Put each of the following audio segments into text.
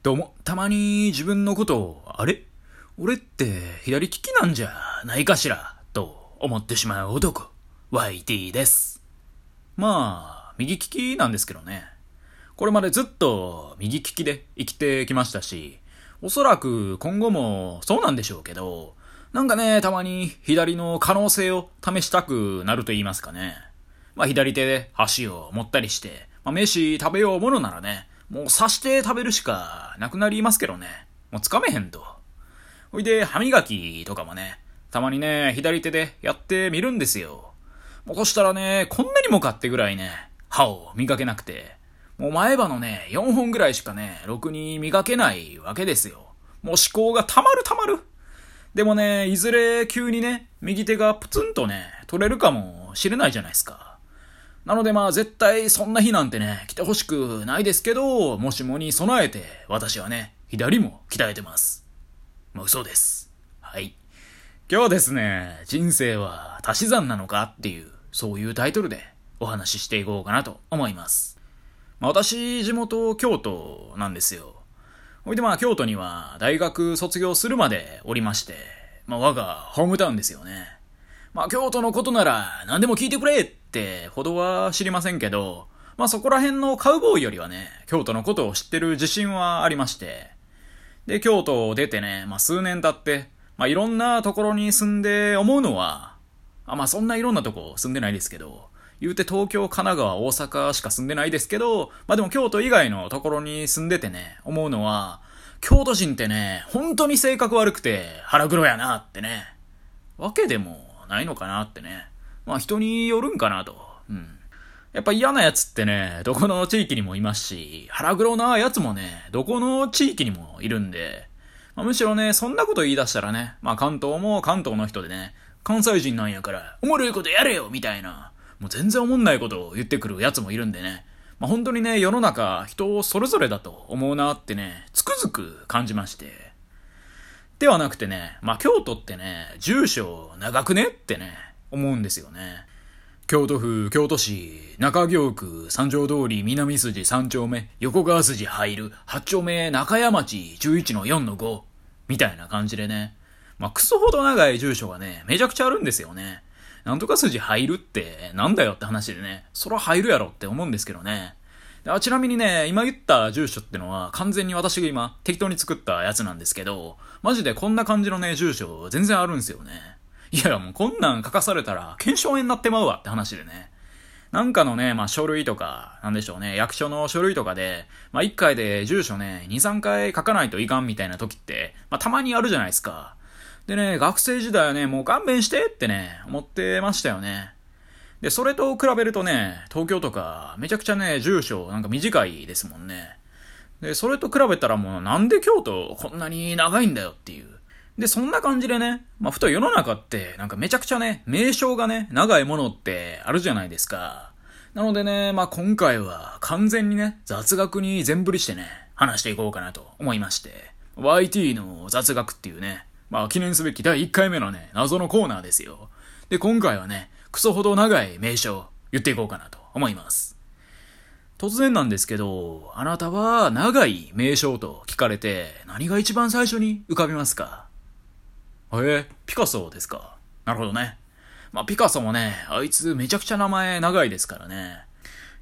どうも、たまに自分のことを、あれ？俺って左利きなんじゃないかしら、と思ってしまう男、YT です。まあ、右利きなんですけどね。これまでずっと右利きで生きてきましたし、おそらく今後もそうなんでしょうけど、なんかね、たまに左の可能性を試したくなると言いますかね。まあ左手で箸を持ったりして、まあ飯食べようものならね、もう刺して食べるしかなくなりますけどね。もうつかめへんと。ほいで、歯磨きとかもね、たまにね、左手でやってみるんですよ。もうそしたらね、こんなにもかってぐらいね、歯を磨けなくて、もう前歯のね、4本ぐらいしかね、ろくに磨けないわけですよ。もう思考がたまるたまる。でもね、いずれ急にね、右手がプツンとね、取れるかもしれないじゃないですか。なのでまあ絶対そんな日なんてね、来てほしくないですけど、もしもに備えて、私はね、左も鍛えてます。もう嘘です。はい。今日はですね、人生は足し算なのかっていう、そういうタイトルでお話ししていこうかなと思います。まあ、私、地元京都なんですよ。ほいでまあ京都には大学卒業するまでおりまして、まあ我がホームタウンですよね。まあ京都のことなら何でも聞いてくれってほどは知りませんけど、まあそこら辺のカウボーイよりはね、京都のことを知ってる自信はありまして。で、京都を出てね、まあ数年経って、まあいろんなところに住んで思うのは、あまあそんないろんなとこ住んでないですけど、言うて東京、神奈川、大阪しか住んでないですけど、まあでも京都以外のところに住んでてね、思うのは、京都人ってね、本当に性格悪くて腹黒やなってね、わけでもないのかなってね。まあ人によるんかなと。うん。やっぱ嫌な奴ってね、どこの地域にもいますし、腹黒な奴もね、どこの地域にもいるんで、まあ、むしろね、そんなこと言い出したらね、まあ関東も関東の人でね、関西人なんやから、おもろいことやれよみたいな、もう全然おもんないことを言ってくる奴もいるんでね、まあ本当にね、世の中人それぞれだと思うなってね、つくづく感じまして。ではなくてね、まあ京都ってね、住所長くねってね、思うんですよね。京都府京都市中京区三条通り南筋三丁目横川筋入る八丁目中屋町11の4の5みたいな感じでね。まあ、クソほど長い住所がね、めちゃくちゃあるんですよね。なんとか筋入るってなんだよって話でね、そら入るやろって思うんですけどね。あちなみにね、今言った住所ってのは完全に私が今適当に作ったやつなんですけど、マジでこんな感じのね、住所全然あるんですよね。いや、もうこんなん書かされたら、検証炎になってまうわって話でね。なんかのね、まあ書類とか、なんでしょうね、役所の書類とかで、まあ1回で住所ね、2、3回書かないといかんみたいな時って、まあたまにあるじゃないですか。でね、学生時代はね、もう勘弁してってね、思ってましたよね。で、それと比べるとね、東京とか、めちゃくちゃね、住所なんか短いですもんね。で、それと比べたらもうなんで京都こんなに長いんだよっていう。で、そんな感じでね、まあ、ふと世の中って、なんかめちゃくちゃね、名称がね、長いものってあるじゃないですか。なのでね、まあ、今回は完全にね、雑学に全振りしてね、話していこうかなと思いまして。YT の雑学っていうね、まあ、記念すべき第1回目のね、謎のコーナーですよ。で、今回はね、クソほど長い名称、言っていこうかなと思います。突然なんですけど、あなたは長い名称と聞かれて、何が一番最初に浮かびますか？えー、ピカソですか？なるほどね。まあ、ピカソもね、あいつめちゃくちゃ名前長いですからね。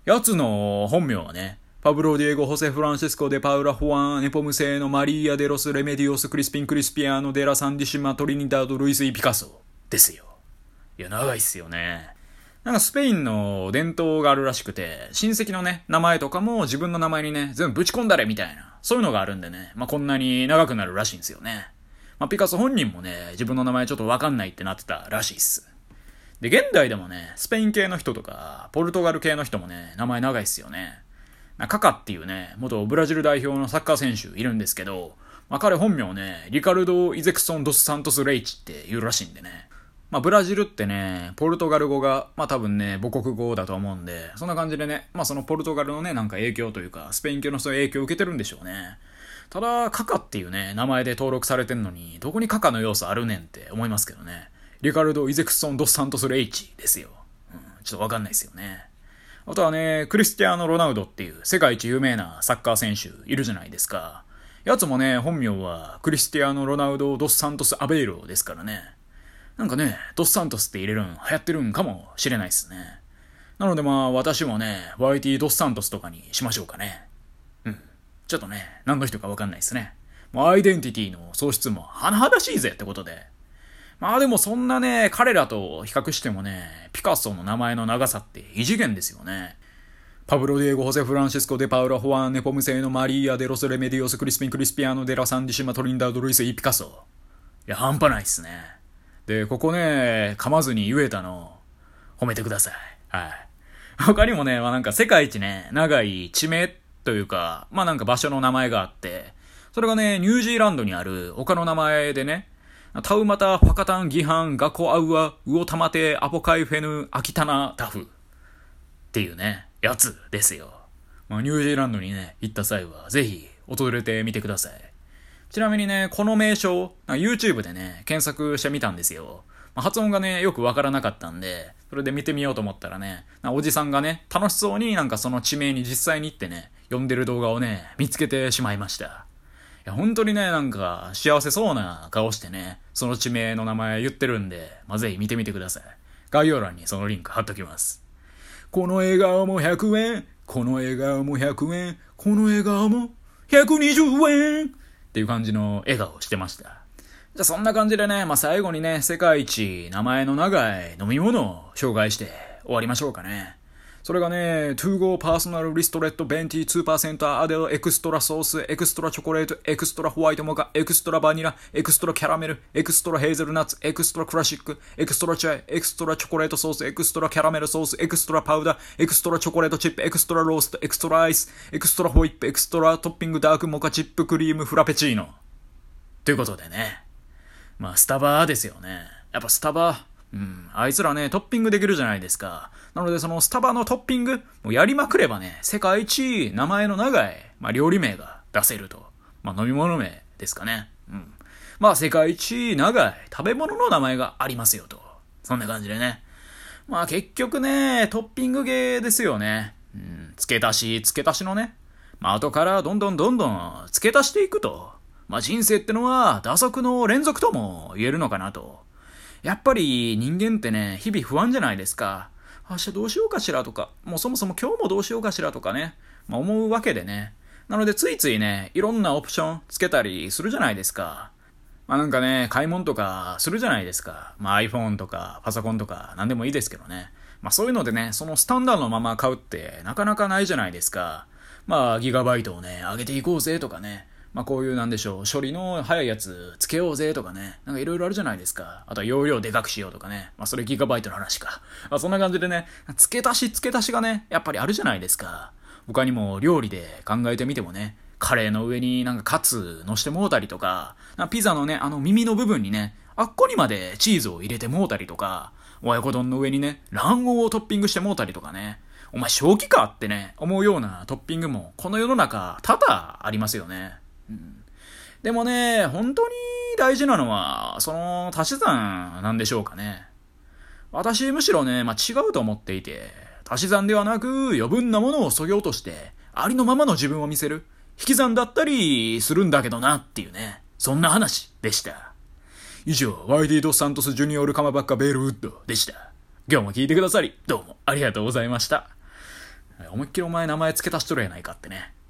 やつの本名はね、パブロ・ディエゴ・ホセ・フランシスコ・デ・パウラ・ホアン・ネポムセーノ・マリーア・デロス・レメディオス・クリスピン・クリスピアーノ・デラ・サンディシマ・トリニダード・ルイス・イ・ピカソですよ。いや、長いっすよね。なんかスペインの伝統があるらしくて、親戚のね、名前とかも自分の名前にね、全部ぶち込んだれみたいな、そういうのがあるんでね、まあ、こんなに長くなるらしいんですよね。まあ、ピカソ本人もね、自分の名前ちょっとわかんないってなってたらしいっす。で、現代でもね、スペイン系の人とか、ポルトガル系の人もね、名前長いっすよね。カカっていうね、元ブラジル代表のサッカー選手いるんですけど、まあ、彼本名ね、リカルド・イゼクソン・ドス・サントス・レイチって言うらしいんでね。まあ、ブラジルってね、ポルトガル語が、まあ多分ね、母国語だと思うんで、そんな感じでね、まあそのポルトガルのね、なんか影響というか、スペイン系の人の影響を受けてるんでしょうね。ただ、カカっていうね、名前で登録されてんのに、どこにカカの要素あるねんって思いますけどね。リカルド・イゼクソン・ドス・サントス・レイチですよ。うん、ちょっとわかんないですよね。あとはね、クリスティアーノ・ロナウドっていう世界一有名なサッカー選手いるじゃないですか。やつもね、本名はクリスティアーノ・ロナウド・ドス・サントス・アベイロですからね。なんかね、ドス・サントスって入れるん流行ってるんかもしれないっすね。なのでまあ私もね、YT ドス・サントスとかにしましょうかね。ちょっとね、何の人かわかんないっすね。もうアイデンティティの喪失も甚だしいぜってことで。まあでもそんなね、彼らと比較してもね、ピカソの名前の長さって異次元ですよね。パブロ・ディエゴ・ホセ・フランシスコ・デ・パウラ・ホワン・ネポムセイノ・マリーア・デ・ロス・レメディオス・クリスピン・クリスピアノ・デラ・サンディシマ・トリンダード・ルイス・イ・ピカソ。いや、半端ないっすね。で、ここね、噛まずに言えたの、褒めてください。はい。他にもね、まあなんか世界一ね、長い地名ってというか、まあなんか場所の名前があって、それがね、ニュージーランドにある他の名前でね、タウマタ、ファカタン、ギハン、ガコアウア、ウオタマテ、アポカイフェヌ、アキタナ、タフ。っていうね。やつですよ。まあ、ニュージーランドにね、行った際は、ぜひ、訪れてみてください。ちなみにね、この名称、YouTube でね、検索してみたんですよ。まあ、発音がね、よくわからなかったんで、それで見てみようと思ったらね、おじさんがね、楽しそうになんかその地名に実際に行ってね、読んでる動画をね、見つけてしまいました。いや、本当にね、なんか、幸せそうな顔してね、その地名の名前言ってるんで、まあ、ぜひ見てみてください。概要欄にそのリンク貼っときます。この笑顔も100円。この笑顔も100円。この笑顔も120円。っていう感じの笑顔をしてました。じゃそんな感じでね、まあ、最後にね、世界一名前の長い飲み物を紹介して終わりましょうかね。それがね、トゥーゴーパーソナルリストレットベンティ2%アデルエクストラソース、エクストラチョコレート、エクストラホワイトモカ、エクストラバニラ、エクストラキャラメル、エクストラヘーゼルナッツ、エクストラクラシック、エクストラチャイ、エクストラチョコレートソース、エクストラキャラメルソース、エクストラパウダー、エクストラチョコレートチップ、エクストラロースト、エクストラアイス、エクストラホイップ、エクストラトッピングダークモカチップクリームフラペチーノ。ということでね。まあ、スタバですよね。やっぱスタバ、うん、あいつらね、トッピングできるじゃないですか。なのでそのスタバのトッピング、もうやりまくればね、世界一名前の長い、まあ料理名が出せると。まあ飲み物名ですかね。うん。まあ世界一長い食べ物の名前がありますよと。そんな感じでね。まあ結局ね、トッピングゲーですよね。うん、付け足し、付け足しのね。まあ後からどんどんどんどん付け足していくと。まあ人生ってのは打足の連続とも言えるのかなと。やっぱり人間ってね、日々不安じゃないですか。明日どうしようかしらとか、もうそもそも今日もどうしようかしらとかね、まあ、思うわけでね。なのでついついね、いろんなオプションつけたりするじゃないですか。まあなんかね、買い物とかするじゃないですか。まあ iPhone とかパソコンとか何でもいいですけどね。まあそういうのでね、そのスタンダードのまま買うってなかなかないじゃないですか。まあギガバイトをね、上げていこうぜとかね。まあこういうなんでしょう、処理の早いやつつけようぜとかね、なんかいろいろあるじゃないですか。あとは容量でかくしようとかね。まあそれギガバイトの話か。まあそんな感じでね、付け足し付け足しがね、やっぱりあるじゃないですか。他にも料理で考えてみてもね、カレーの上になんかカツ乗してもうたりとか、ピザのね、あの耳の部分にね、あっこにまでチーズを入れてもうたりとか、親子丼の上にね、卵黄をトッピングしてもうたりとかね、お前正気かってね、思うようなトッピングもこの世の中多々ありますよね。でもね、本当に大事なのは、その足し算なんでしょうかね。私むしろね、まあ、違うと思っていて、足し算ではなく余分なものを削ぎ落として、ありのままの自分を見せる、引き算だったりするんだけどなっていうね、そんな話でした。以上、ワイディ・ド・サントス・ジュニオール・カマバッカ・ベールウッドでした。今日も聞いてくださり、どうもありがとうございました。思いっきりお前名前付け足しとるやないかってね。